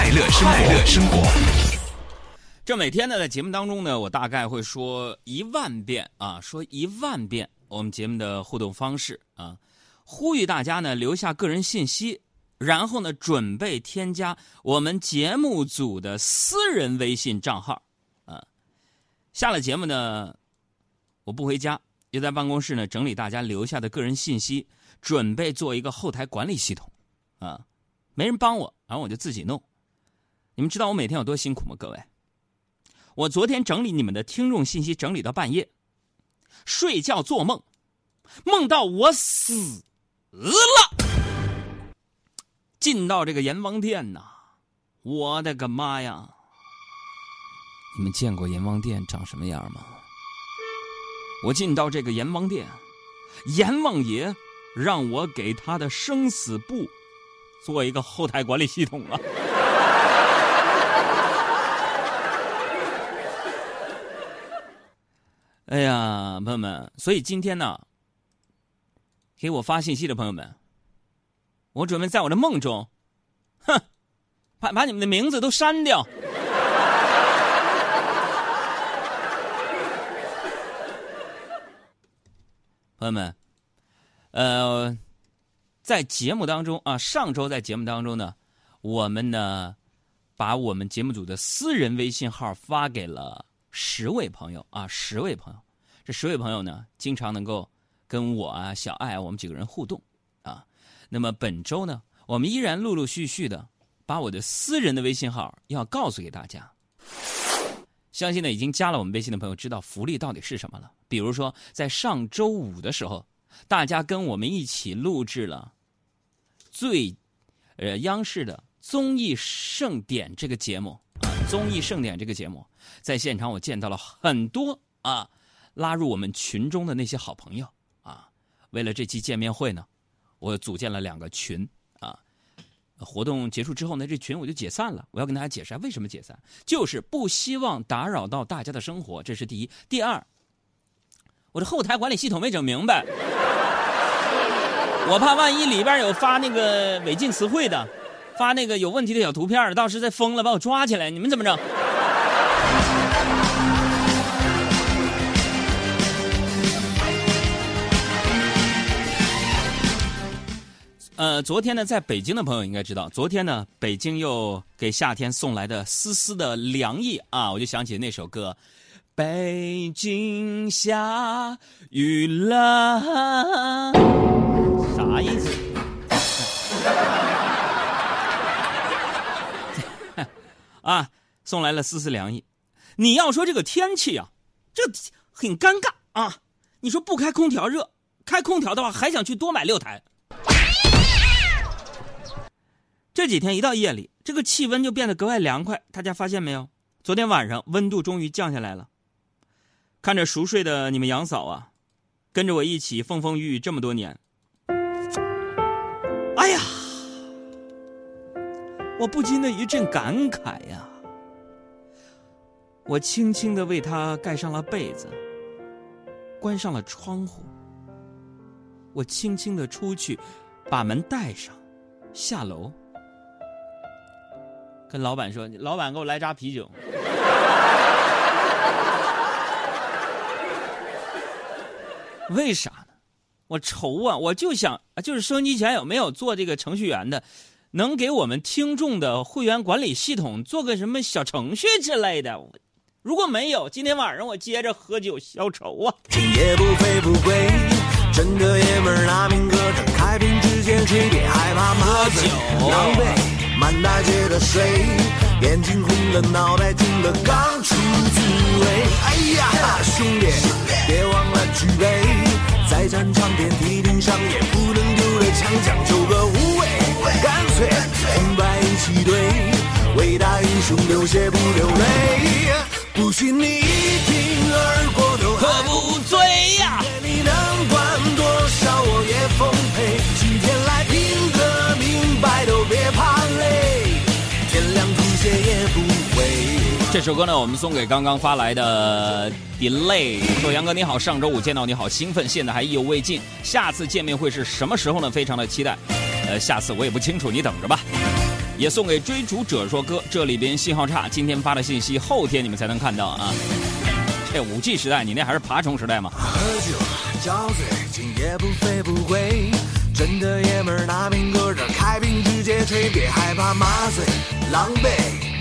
快乐生活，快乐生活。这每天呢，在节目当中呢，我大概会说一万遍啊，说一万遍我们节目的互动方式啊，呼吁大家呢留下个人信息，然后呢准备添加我们节目组的私人微信账号啊。下了节目呢，我不回家，也在办公室呢整理大家留下的个人信息，准备做一个后台管理系统啊。没人帮我，然后我就自己弄。你们知道我每天有多辛苦吗？各位。我昨天整理你们的听众信息，整理到半夜，睡觉做梦，梦到我死了，进到这个阎王殿呐！我的个妈呀！你们见过阎王殿长什么样吗？我进到这个阎王殿，阎王爷让我给他的生死簿做一个后台管理系统了。哎呀，朋友们，所以今天呢，给我发信息的朋友们，我准备在我的梦中，哼，把把你们的名字都删掉。朋友们，呃，在节目当中啊，上周在节目当中呢，我们呢，把我们节目组的私人微信号发给了。十位朋友啊，十位朋友，这十位朋友呢，经常能够跟我啊、小爱，我们几个人互动啊。那么本周呢，我们依然陆陆续续的把我的私人的微信号要告诉给大家。相信呢，已经加了我们微信的朋友知道福利到底是什么了。比如说，在上周五的时候，大家跟我们一起录制了最呃央视的综艺盛典这个节目。综艺盛典这个节目，在现场我见到了很多啊，拉入我们群中的那些好朋友啊。为了这期见面会呢，我组建了两个群啊。活动结束之后呢，这群我就解散了。我要跟大家解释为什么解散，就是不希望打扰到大家的生活，这是第一。第二，我的后台管理系统没整明白，我怕万一里边有发那个违禁词汇的。发那个有问题的小图片，到时再封了把我抓起来，你们怎么整？呃，昨天呢，在北京的朋友应该知道，昨天呢，北京又给夏天送来的丝丝的凉意啊，我就想起那首歌，《北京下雨了》，啥意思？啊，送来了丝丝凉意。你要说这个天气啊，这很尴尬啊。你说不开空调热，开空调的话还想去多买六台。这几天一到夜里，这个气温就变得格外凉快。大家发现没有？昨天晚上温度终于降下来了。看着熟睡的你们杨嫂啊，跟着我一起风风雨雨这么多年。哎呀！我不禁的一阵感慨呀，我轻轻的为他盖上了被子，关上了窗户，我轻轻的出去，把门带上，下楼，跟老板说：“老板，给我来扎啤酒。”为啥呢？我愁啊！我就想，就是收音机前有没有做这个程序员的？能给我们听众的会员管理系统做个什么小程序之类的？如果没有，今天晚上我接着喝酒消愁啊！今夜不醉不归，真的爷们儿拿命搁这开瓶之前，谁别害怕麻醉狼狈，满大街的水，眼睛红了，脑袋痛了，刚出滋味。哎呀，兄弟，别忘了举杯，再战场遍地顶上也不能丢了枪，讲究个无畏。干脆红白一起对，伟大英雄流血不流泪，不信你这首歌呢，我们送给刚刚发来的 Delay，说杨哥你好，上周五见到你好兴奋，现在还意犹未尽，下次见面会是什么时候呢？非常的期待。呃，下次我也不清楚，你等着吧。也送给追逐者说哥，这里边信号差，今天发的信息后天你们才能看到啊。这五 G 时代，你那还是爬虫时代吗？喝酒交醉，今夜不醉不归。真的爷们儿拿命搁这开瓶直接吹，别害怕麻醉，狼狈，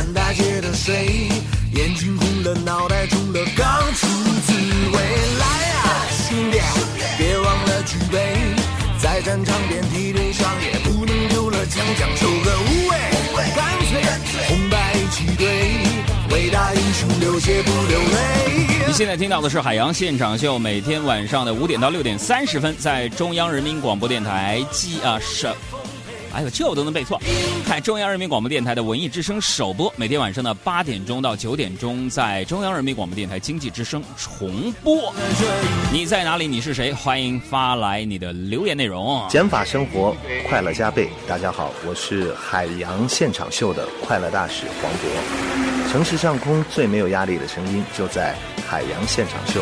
满大街的水，眼睛红了，脑袋肿了，刚出滋味。来呀，兄弟，别忘了举杯，在战场遍体鳞伤，也不能丢了枪，讲求个无畏，干脆红白一起对，伟大英雄流血不流泪。你现在听到的是海洋现场秀，每天晚上的五点到六点三十分，在中央人民广播电台记啊省。哎呦，这我都能背错！看中央人民广播电台的文艺之声首播，每天晚上的八点钟到九点钟，在中央人民广播电台经济之声重播。你在哪里？你是谁？欢迎发来你的留言内容。减法生活，快乐加倍。大家好，我是海洋现场秀的快乐大使黄渤。城市上空最没有压力的声音，就在海洋现场秀。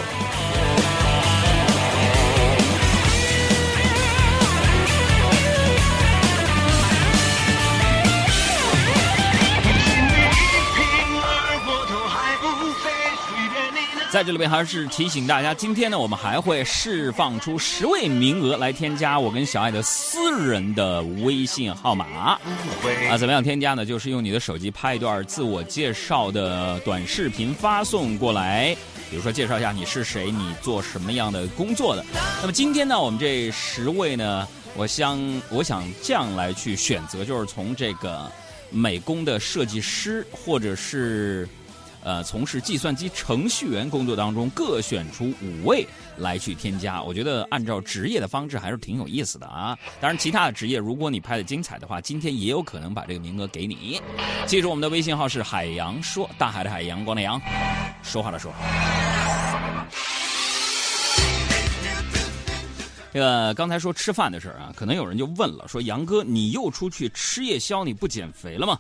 在这里边还是提醒大家，今天呢，我们还会释放出十位名额来添加我跟小爱的私人的微信号码。啊，怎么样添加呢？就是用你的手机拍一段自我介绍的短视频发送过来，比如说介绍一下你是谁，你做什么样的工作的。那么今天呢，我们这十位呢，我想我想这样来去选择，就是从这个美工的设计师或者是。呃，从事计算机程序员工作当中，各选出五位来去添加。我觉得按照职业的方式还是挺有意思的啊。当然，其他的职业如果你拍的精彩的话，今天也有可能把这个名额给你。记住我们的微信号是海洋说，大海的海，阳光的阳，说话的说。这个刚才说吃饭的事儿啊，可能有人就问了，说杨哥，你又出去吃夜宵，你不减肥了吗？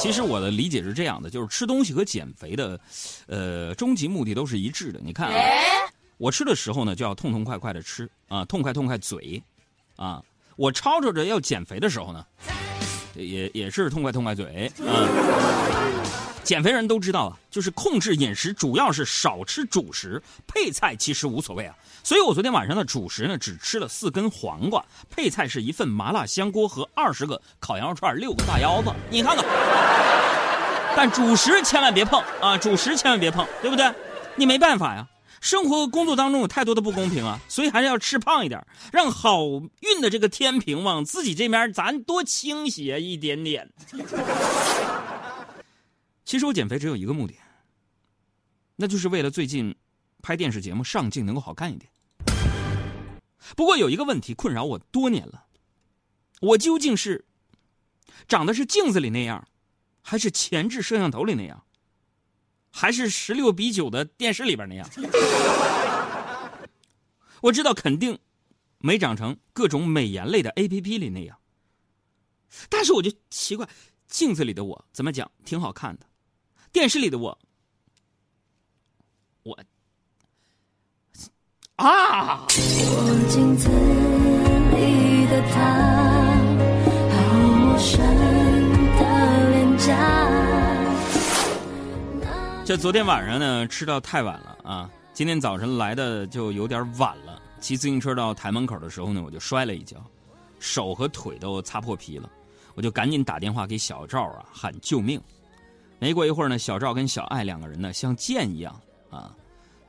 其实我的理解是这样的，就是吃东西和减肥的，呃，终极目的都是一致的。你看啊，我吃的时候呢，就要痛痛快快的吃啊，痛快痛快嘴，啊，我吵吵着要减肥的时候呢，也也是痛快痛快嘴啊。减肥人都知道啊，就是控制饮食，主要是少吃主食，配菜其实无所谓啊。所以我昨天晚上的主食呢，只吃了四根黄瓜，配菜是一份麻辣香锅和二十个烤羊肉串，六个大腰子。你看看，但主食千万别碰啊，主食千万别碰，对不对？你没办法呀，生活和工作当中有太多的不公平啊，所以还是要吃胖一点，让好运的这个天平往自己这边咱多倾斜一点点。其实我减肥只有一个目的，那就是为了最近拍电视节目上镜能够好看一点。不过有一个问题困扰我多年了，我究竟是长得是镜子里那样，还是前置摄像头里那样，还是十六比九的电视里边那样？我知道肯定没长成各种美颜类的 A P P 里那样，但是我就奇怪，镜子里的我怎么讲挺好看的。电视里的我，我啊！我镜子里的他，好陌生的脸颊。这昨天晚上呢，吃到太晚了啊！今天早晨来的就有点晚了。骑自行车到台门口的时候呢，我就摔了一跤，手和腿都擦破皮了。我就赶紧打电话给小赵啊，喊救命。没过一会儿呢，小赵跟小爱两个人呢，像箭一样啊，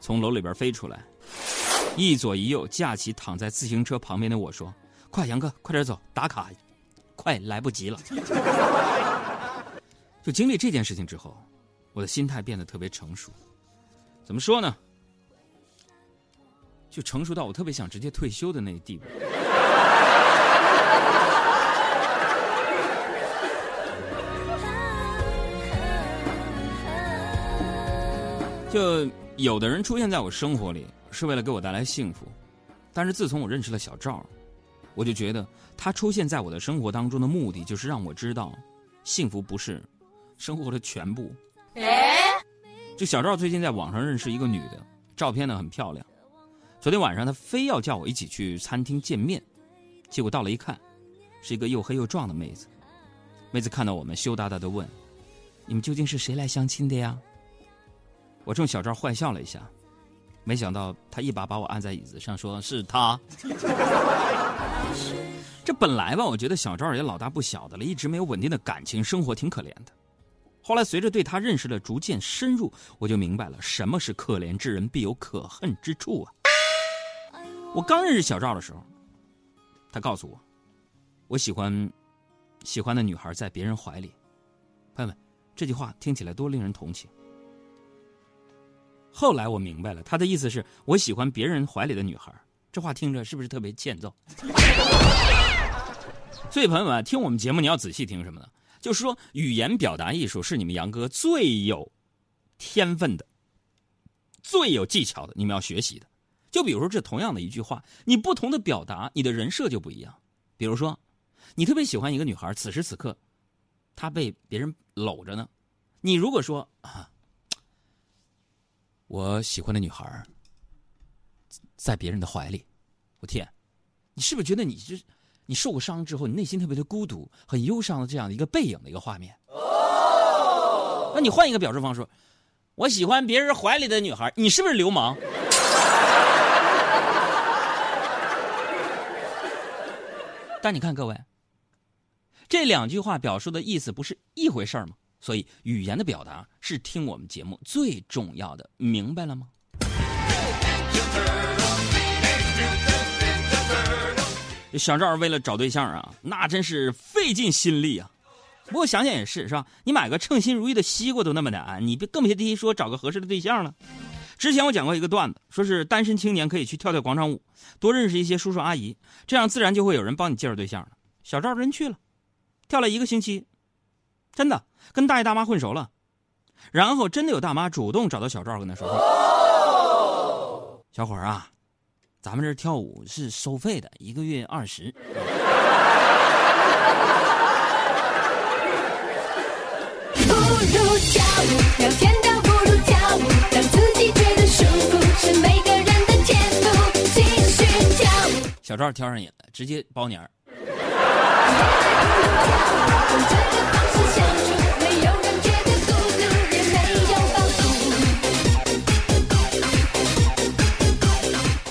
从楼里边飞出来，一左一右架起躺在自行车旁边的我说：“快，杨哥，快点走，打卡，快来不及了。” 就经历这件事情之后，我的心态变得特别成熟。怎么说呢？就成熟到我特别想直接退休的那地步。就有的人出现在我生活里是为了给我带来幸福，但是自从我认识了小赵，我就觉得他出现在我的生活当中的目的就是让我知道，幸福不是生活的全部。哎就小赵最近在网上认识一个女的，照片呢很漂亮。昨天晚上他非要叫我一起去餐厅见面，结果到了一看，是一个又黑又壮的妹子。妹子看到我们，羞答答的问：“你们究竟是谁来相亲的呀？”我冲小赵坏笑了一下，没想到他一把把我按在椅子上，说是他。这本来吧，我觉得小赵也老大不小的了，一直没有稳定的感情生活，挺可怜的。后来随着对他认识的逐渐深入，我就明白了什么是可怜之人必有可恨之处啊。我刚认识小赵的时候，他告诉我，我喜欢喜欢的女孩在别人怀里。朋友们，这句话听起来多令人同情。后来我明白了，他的意思是我喜欢别人怀里的女孩。这话听着是不是特别欠揍？所以朋友们听我们节目，你要仔细听什么呢？就是说，语言表达艺术是你们杨哥最有天分的、最有技巧的，你们要学习的。就比如说，这同样的一句话，你不同的表达，你的人设就不一样。比如说，你特别喜欢一个女孩，此时此刻，她被别人搂着呢。你如果说啊，我喜欢的女孩在别人的怀里，我天，你是不是觉得你这你受过伤之后，你内心特别的孤独、很忧伤的这样的一个背影的一个画面？哦那你换一个表述方式，我喜欢别人怀里的女孩，你是不是流氓？但你看各位，这两句话表述的意思不是一回事吗？所以语言的表达是听我们节目最重要的，明白了吗？小赵为了找对象啊，那真是费尽心力啊。不过想想也是，是吧？你买个称心如意的西瓜都那么难，你别更别提说找个合适的对象了。之前我讲过一个段子，说是单身青年可以去跳跳广场舞，多认识一些叔叔阿姨，这样自然就会有人帮你介绍对象了。小赵真去了，跳了一个星期，真的跟大爷大妈混熟了，然后真的有大妈主动找到小赵跟他说话：“小伙儿啊。”咱们这跳舞是收费的，一个月二十。不如跳舞，聊天的不如跳舞，让自己觉得舒服是每个人的天赋。继续跳舞。小赵挑上瘾了，直接包年儿。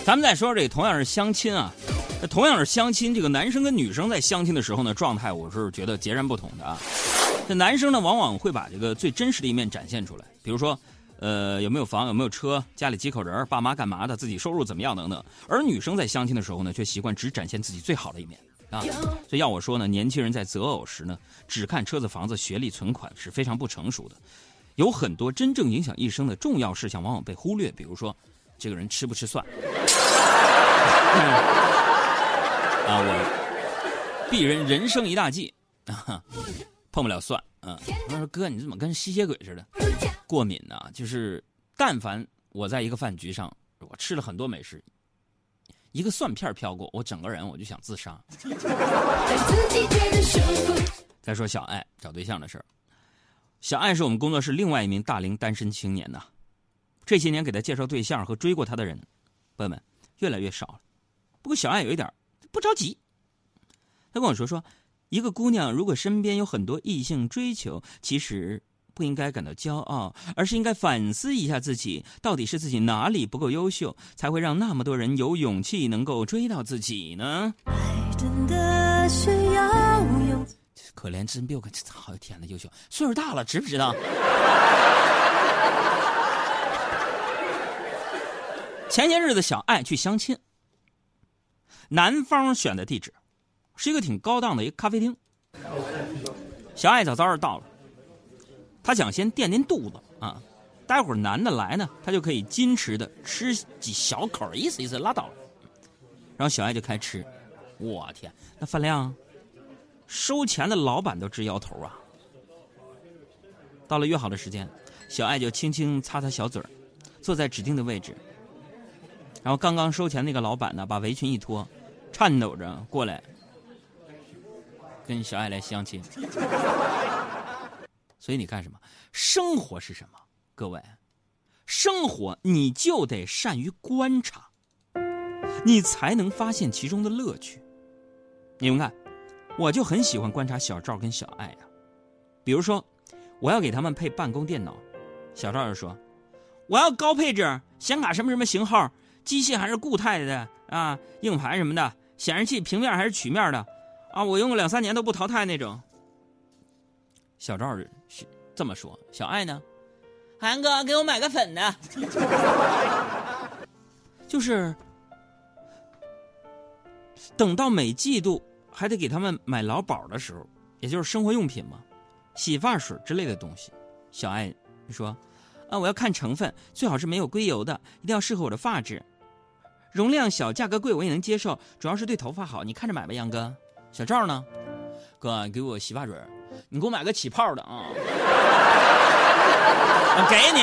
咱们再说这同样是相亲啊，同样是相亲，这个男生跟女生在相亲的时候呢，状态我是觉得截然不同的啊。这男生呢，往往会把这个最真实的一面展现出来，比如说，呃，有没有房，有没有车，家里几口人，爸妈干嘛的，自己收入怎么样等等。而女生在相亲的时候呢，却习惯只展现自己最好的一面啊。所以要我说呢，年轻人在择偶时呢，只看车子、房子、学历、存款是非常不成熟的。有很多真正影响一生的重要事项往往被忽略，比如说，这个人吃不吃蒜。啊，我鄙人人生一大忌啊，碰不了蒜。嗯，他说哥，你怎么跟吸血鬼似的？过敏呢？就是但凡我在一个饭局上，我吃了很多美食，一个蒜片飘过，我整个人我就想自杀。再说小爱找对象的事儿，小爱是我们工作室另外一名大龄单身青年呐。这些年给他介绍对象和追过他的人，朋友们越来越少了。不过小爱有一点不着急，他跟我说说，一个姑娘如果身边有很多异性追求，其实不应该感到骄傲，而是应该反思一下自己，到底是自己哪里不够优秀，才会让那么多人有勇气能够追到自己呢？爱真的需要勇可怜真比我好天呐，优秀，岁数大了，知不知道？前些日子，小爱去相亲。男方选的地址是一个挺高档的一个咖啡厅。小爱早早的到了，他想先垫垫肚子啊，待会儿男的来呢，他就可以矜持的吃几小口，意思意思拉倒了。然后小爱就开吃，我天，那饭量，收钱的老板都直摇头啊。到了约好的时间，小爱就轻轻擦擦小嘴坐在指定的位置。然后刚刚收钱那个老板呢，把围裙一脱。颤抖着过来，跟小爱来相亲。所以你干什么？生活是什么？各位，生活你就得善于观察，你才能发现其中的乐趣。你们看，我就很喜欢观察小赵跟小爱呀。比如说，我要给他们配办公电脑，小赵就说，我要高配置显卡什么什么型号，机械还是固态的啊，硬盘什么的，显示器平面还是曲面的，啊，我用个两三年都不淘汰那种。小赵这么说，小爱呢？韩哥，给我买个粉的。就是等到每季度还得给他们买劳保的时候，也就是生活用品嘛，洗发水之类的东西。小爱你说啊，我要看成分，最好是没有硅油的，一定要适合我的发质。容量小，价格贵，我也能接受，主要是对头发好。你看着买吧，杨哥。小赵呢？哥，给我洗发水，你给我买个起泡的啊，给你。